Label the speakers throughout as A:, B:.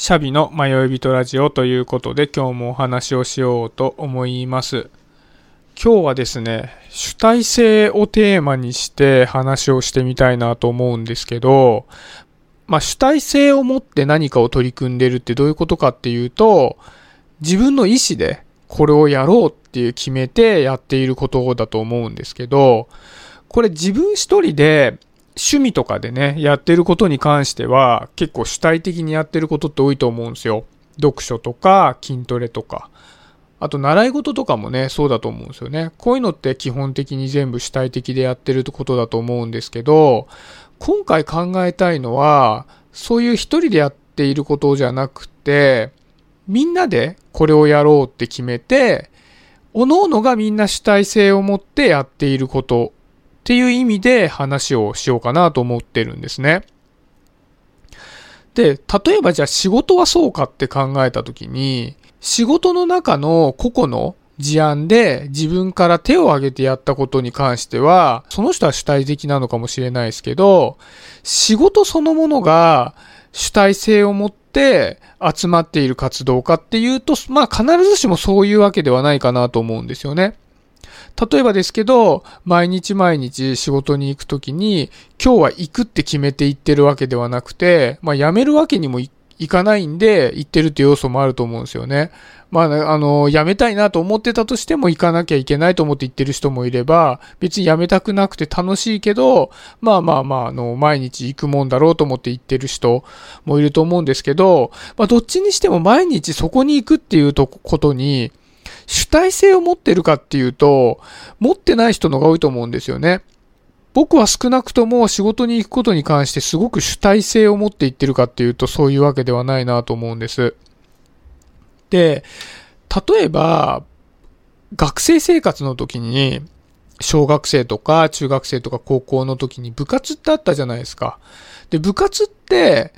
A: シャビの迷い人ラジオということで今日もお話をしようと思います。今日はですね、主体性をテーマにして話をしてみたいなと思うんですけど、まあ主体性を持って何かを取り組んでるってどういうことかっていうと、自分の意思でこれをやろうっていう決めてやっていることだと思うんですけど、これ自分一人で趣味とかでね、やってることに関しては、結構主体的にやってることって多いと思うんですよ。読書とか、筋トレとか。あと、習い事とかもね、そうだと思うんですよね。こういうのって基本的に全部主体的でやってることだと思うんですけど、今回考えたいのは、そういう一人でやっていることじゃなくて、みんなでこれをやろうって決めて、各々がみんな主体性を持ってやっていることっていう意味で話をしようかなと思ってるんですね。で、例えばじゃあ仕事はそうかって考えたときに、仕事の中の個々の事案で自分から手を挙げてやったことに関しては、その人は主体的なのかもしれないですけど、仕事そのものが主体性を持って集まっている活動家っていうと、まあ必ずしもそういうわけではないかなと思うんですよね。例えばですけど、毎日毎日仕事に行くときに、今日は行くって決めて行ってるわけではなくて、まあ辞めるわけにもいかないんで、行ってるって要素もあると思うんですよね。まあ、あの、辞めたいなと思ってたとしても行かなきゃいけないと思って行ってる人もいれば、別に辞めたくなくて楽しいけど、まあまあまあ、あの、毎日行くもんだろうと思って行ってる人もいると思うんですけど、まあ、どっちにしても毎日そこに行くっていうとことに、主体性を持ってるかっていうと、持ってない人のが多いと思うんですよね。僕は少なくとも仕事に行くことに関してすごく主体性を持っていってるかっていうとそういうわけではないなと思うんです。で、例えば、学生生活の時に、小学生とか中学生とか高校の時に部活ってあったじゃないですか。で、部活って、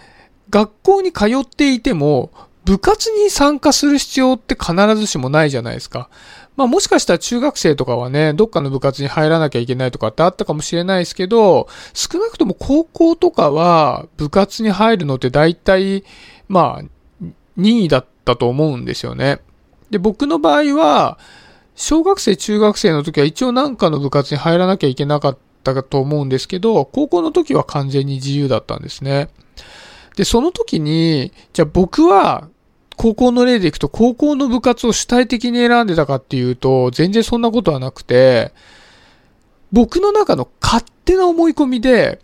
A: 学校に通っていても、部活に参加する必要って必ずしもないじゃないですか。まあもしかしたら中学生とかはね、どっかの部活に入らなきゃいけないとかってあったかもしれないですけど、少なくとも高校とかは部活に入るのって大体、まあ、任意だったと思うんですよね。で、僕の場合は、小学生、中学生の時は一応なんかの部活に入らなきゃいけなかったかと思うんですけど、高校の時は完全に自由だったんですね。で、その時に、じゃあ僕は、高校の例でいくと、高校の部活を主体的に選んでたかっていうと、全然そんなことはなくて、僕の中の勝手な思い込みで、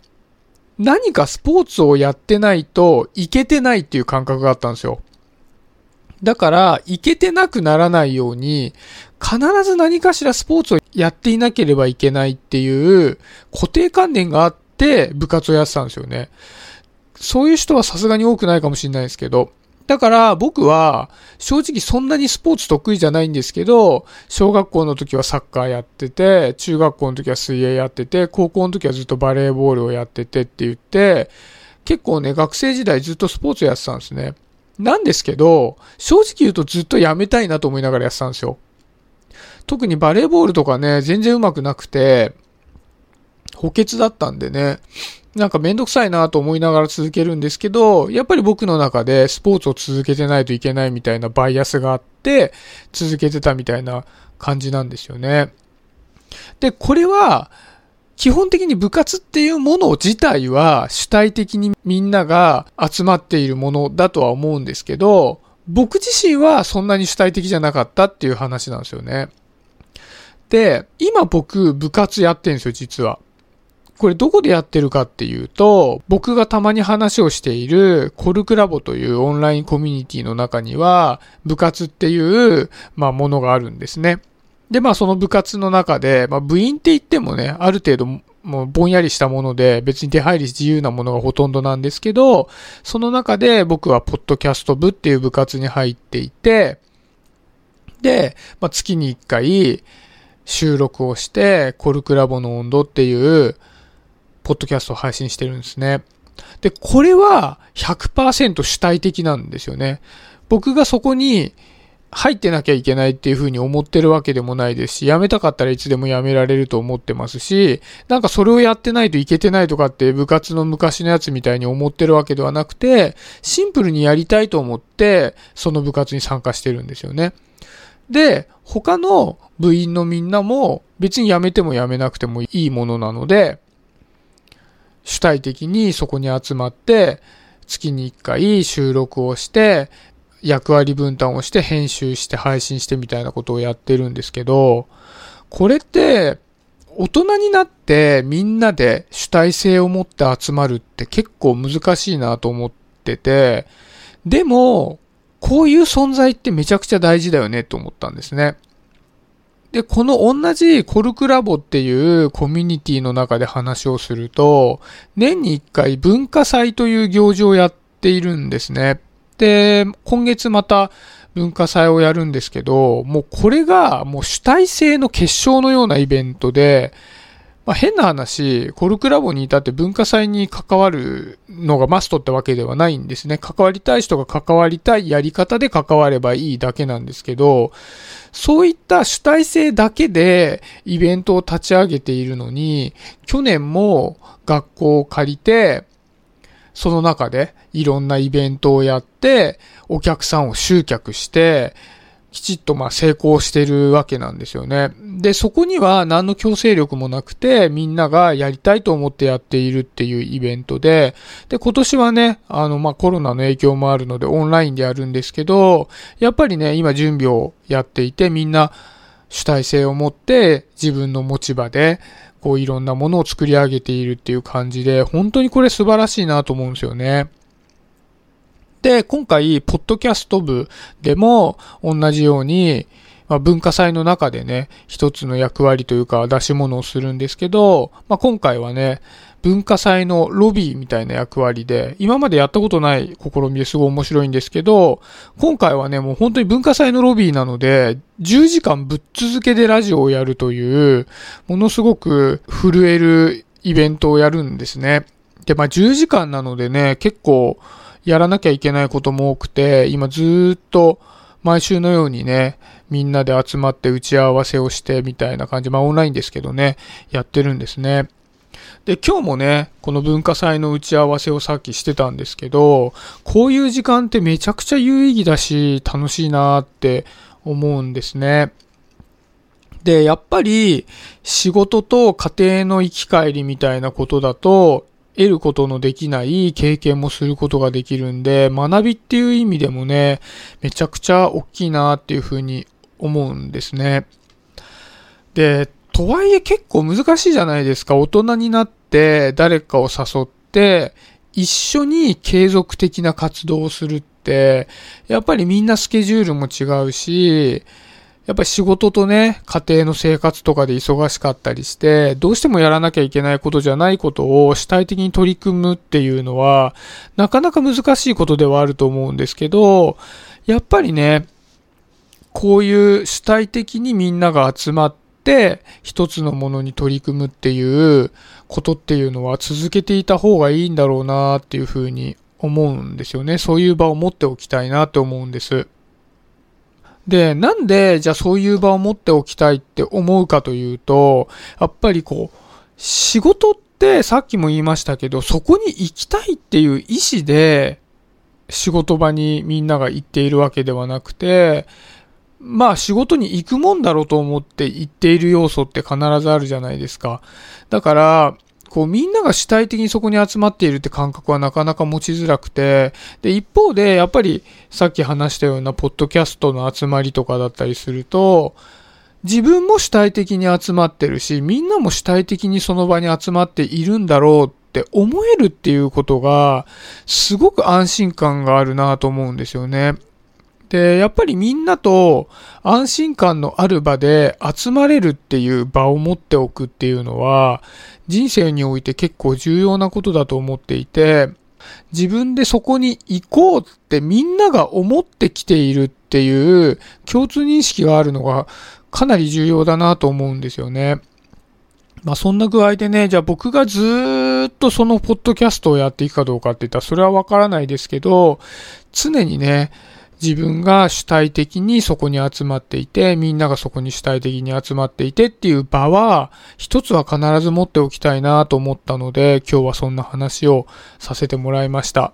A: 何かスポーツをやってないといけてないっていう感覚があったんですよ。だから、いけてなくならないように、必ず何かしらスポーツをやっていなければいけないっていう固定観念があって部活をやってたんですよね。そういう人はさすがに多くないかもしれないですけど。だから僕は正直そんなにスポーツ得意じゃないんですけど、小学校の時はサッカーやってて、中学校の時は水泳やってて、高校の時はずっとバレーボールをやっててって言って、結構ね、学生時代ずっとスポーツやってたんですね。なんですけど、正直言うとずっとやめたいなと思いながらやってたんですよ。特にバレーボールとかね、全然上手くなくて、補欠だったんでね、なんかめんどくさいなと思いながら続けるんですけど、やっぱり僕の中でスポーツを続けてないといけないみたいなバイアスがあって、続けてたみたいな感じなんですよね。で、これは、基本的に部活っていうもの自体は主体的にみんなが集まっているものだとは思うんですけど、僕自身はそんなに主体的じゃなかったっていう話なんですよね。で、今僕部活やってるんですよ、実は。これどこでやってるかっていうと、僕がたまに話をしているコルクラボというオンラインコミュニティの中には、部活っていう、まあ、ものがあるんですね。で、まあ、その部活の中で、まあ、部員って言ってもね、ある程度、もうぼんやりしたもので、別に出入り自由なものがほとんどなんですけど、その中で僕はポッドキャスト部っていう部活に入っていて、で、まあ、月に1回収録をして、コルクラボの温度っていう、ポッドキャストを配信してるんですね。で、これは100%主体的なんですよね。僕がそこに入ってなきゃいけないっていうふうに思ってるわけでもないですし、辞めたかったらいつでも辞められると思ってますし、なんかそれをやってないといけてないとかって部活の昔のやつみたいに思ってるわけではなくて、シンプルにやりたいと思って、その部活に参加してるんですよね。で、他の部員のみんなも別に辞めても辞めなくてもいいものなので、主体的にそこに集まって、月に1回収録をして、役割分担をして編集して配信してみたいなことをやってるんですけど、これって大人になってみんなで主体性を持って集まるって結構難しいなと思ってて、でも、こういう存在ってめちゃくちゃ大事だよねと思ったんですね。で、この同じコルクラボっていうコミュニティの中で話をすると、年に一回文化祭という行事をやっているんですね。で、今月また文化祭をやるんですけど、もうこれがもう主体性の結晶のようなイベントで、まあ、変な話、コルクラボにいたって文化祭に関わるのがマストってわけではないんですね。関わりたい人が関わりたいやり方で関わればいいだけなんですけど、そういった主体性だけでイベントを立ち上げているのに、去年も学校を借りて、その中でいろんなイベントをやって、お客さんを集客して、きちっとまあ成功してるわけなんですよね。で、そこには何の強制力もなくて、みんながやりたいと思ってやっているっていうイベントで、で、今年はね、あの、まあコロナの影響もあるのでオンラインでやるんですけど、やっぱりね、今準備をやっていて、みんな主体性を持って自分の持ち場で、こういろんなものを作り上げているっていう感じで、本当にこれ素晴らしいなと思うんですよね。で、今回、ポッドキャスト部でも同じように、まあ、文化祭の中でね、一つの役割というか出し物をするんですけど、まあ、今回はね、文化祭のロビーみたいな役割で、今までやったことない試みですごい面白いんですけど、今回はね、もう本当に文化祭のロビーなので、10時間ぶっ続けでラジオをやるという、ものすごく震えるイベントをやるんですね。で、まあ10時間なのでね、結構やらなきゃいけないことも多くて、今ずっと毎週のようにね、みんなで集まって打ち合わせをしてみたいな感じ、まあオンラインですけどね、やってるんですね。で、今日もね、この文化祭の打ち合わせをさっきしてたんですけど、こういう時間ってめちゃくちゃ有意義だし、楽しいなって思うんですね。で、やっぱり仕事と家庭の行き帰りみたいなことだと、得ることのできない経験もすることができるんで、学びっていう意味でもね、めちゃくちゃ大きいなっていうふうに思うんですね。で、とはいえ結構難しいじゃないですか。大人になって誰かを誘って一緒に継続的な活動をするって、やっぱりみんなスケジュールも違うし、やっぱり仕事とね、家庭の生活とかで忙しかったりして、どうしてもやらなきゃいけないことじゃないことを主体的に取り組むっていうのは、なかなか難しいことではあると思うんですけど、やっぱりね、こういう主体的にみんなが集まって、一つのものに取り組むっていうことっていうのは続けていた方がいいんだろうなっていうふうに思うんですよね。そういう場を持っておきたいなって思うんです。で、なんで、じゃあそういう場を持っておきたいって思うかというと、やっぱりこう、仕事ってさっきも言いましたけど、そこに行きたいっていう意思で、仕事場にみんなが行っているわけではなくて、まあ仕事に行くもんだろうと思って行っている要素って必ずあるじゃないですか。だから、こうみんなが主体的にそこに集まっているって感覚はなかなか持ちづらくて、で、一方でやっぱりさっき話したようなポッドキャストの集まりとかだったりすると、自分も主体的に集まってるし、みんなも主体的にその場に集まっているんだろうって思えるっていうことが、すごく安心感があるなと思うんですよね。で、やっぱりみんなと安心感のある場で集まれるっていう場を持っておくっていうのは、人生において結構重要なことだと思っていて、自分でそこに行こうってみんなが思ってきているっていう共通認識があるのがかなり重要だなと思うんですよね。まあそんな具合でね、じゃあ僕がずっとそのポッドキャストをやっていくかどうかって言ったらそれはわからないですけど、常にね、自分が主体的にそこに集まっていて、みんながそこに主体的に集まっていてっていう場は、一つは必ず持っておきたいなと思ったので、今日はそんな話をさせてもらいました。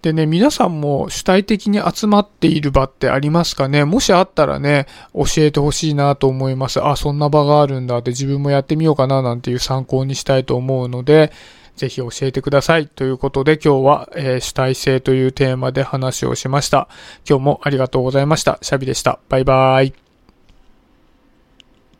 A: でね、皆さんも主体的に集まっている場ってありますかね？もしあったらね、教えてほしいなと思います。あ、そんな場があるんだって自分もやってみようかななんていう参考にしたいと思うので、ぜひ教えてください。ということで今日は、えー、主体性というテーマで話をしました。今日もありがとうございました。シャビでした。バイバーイ。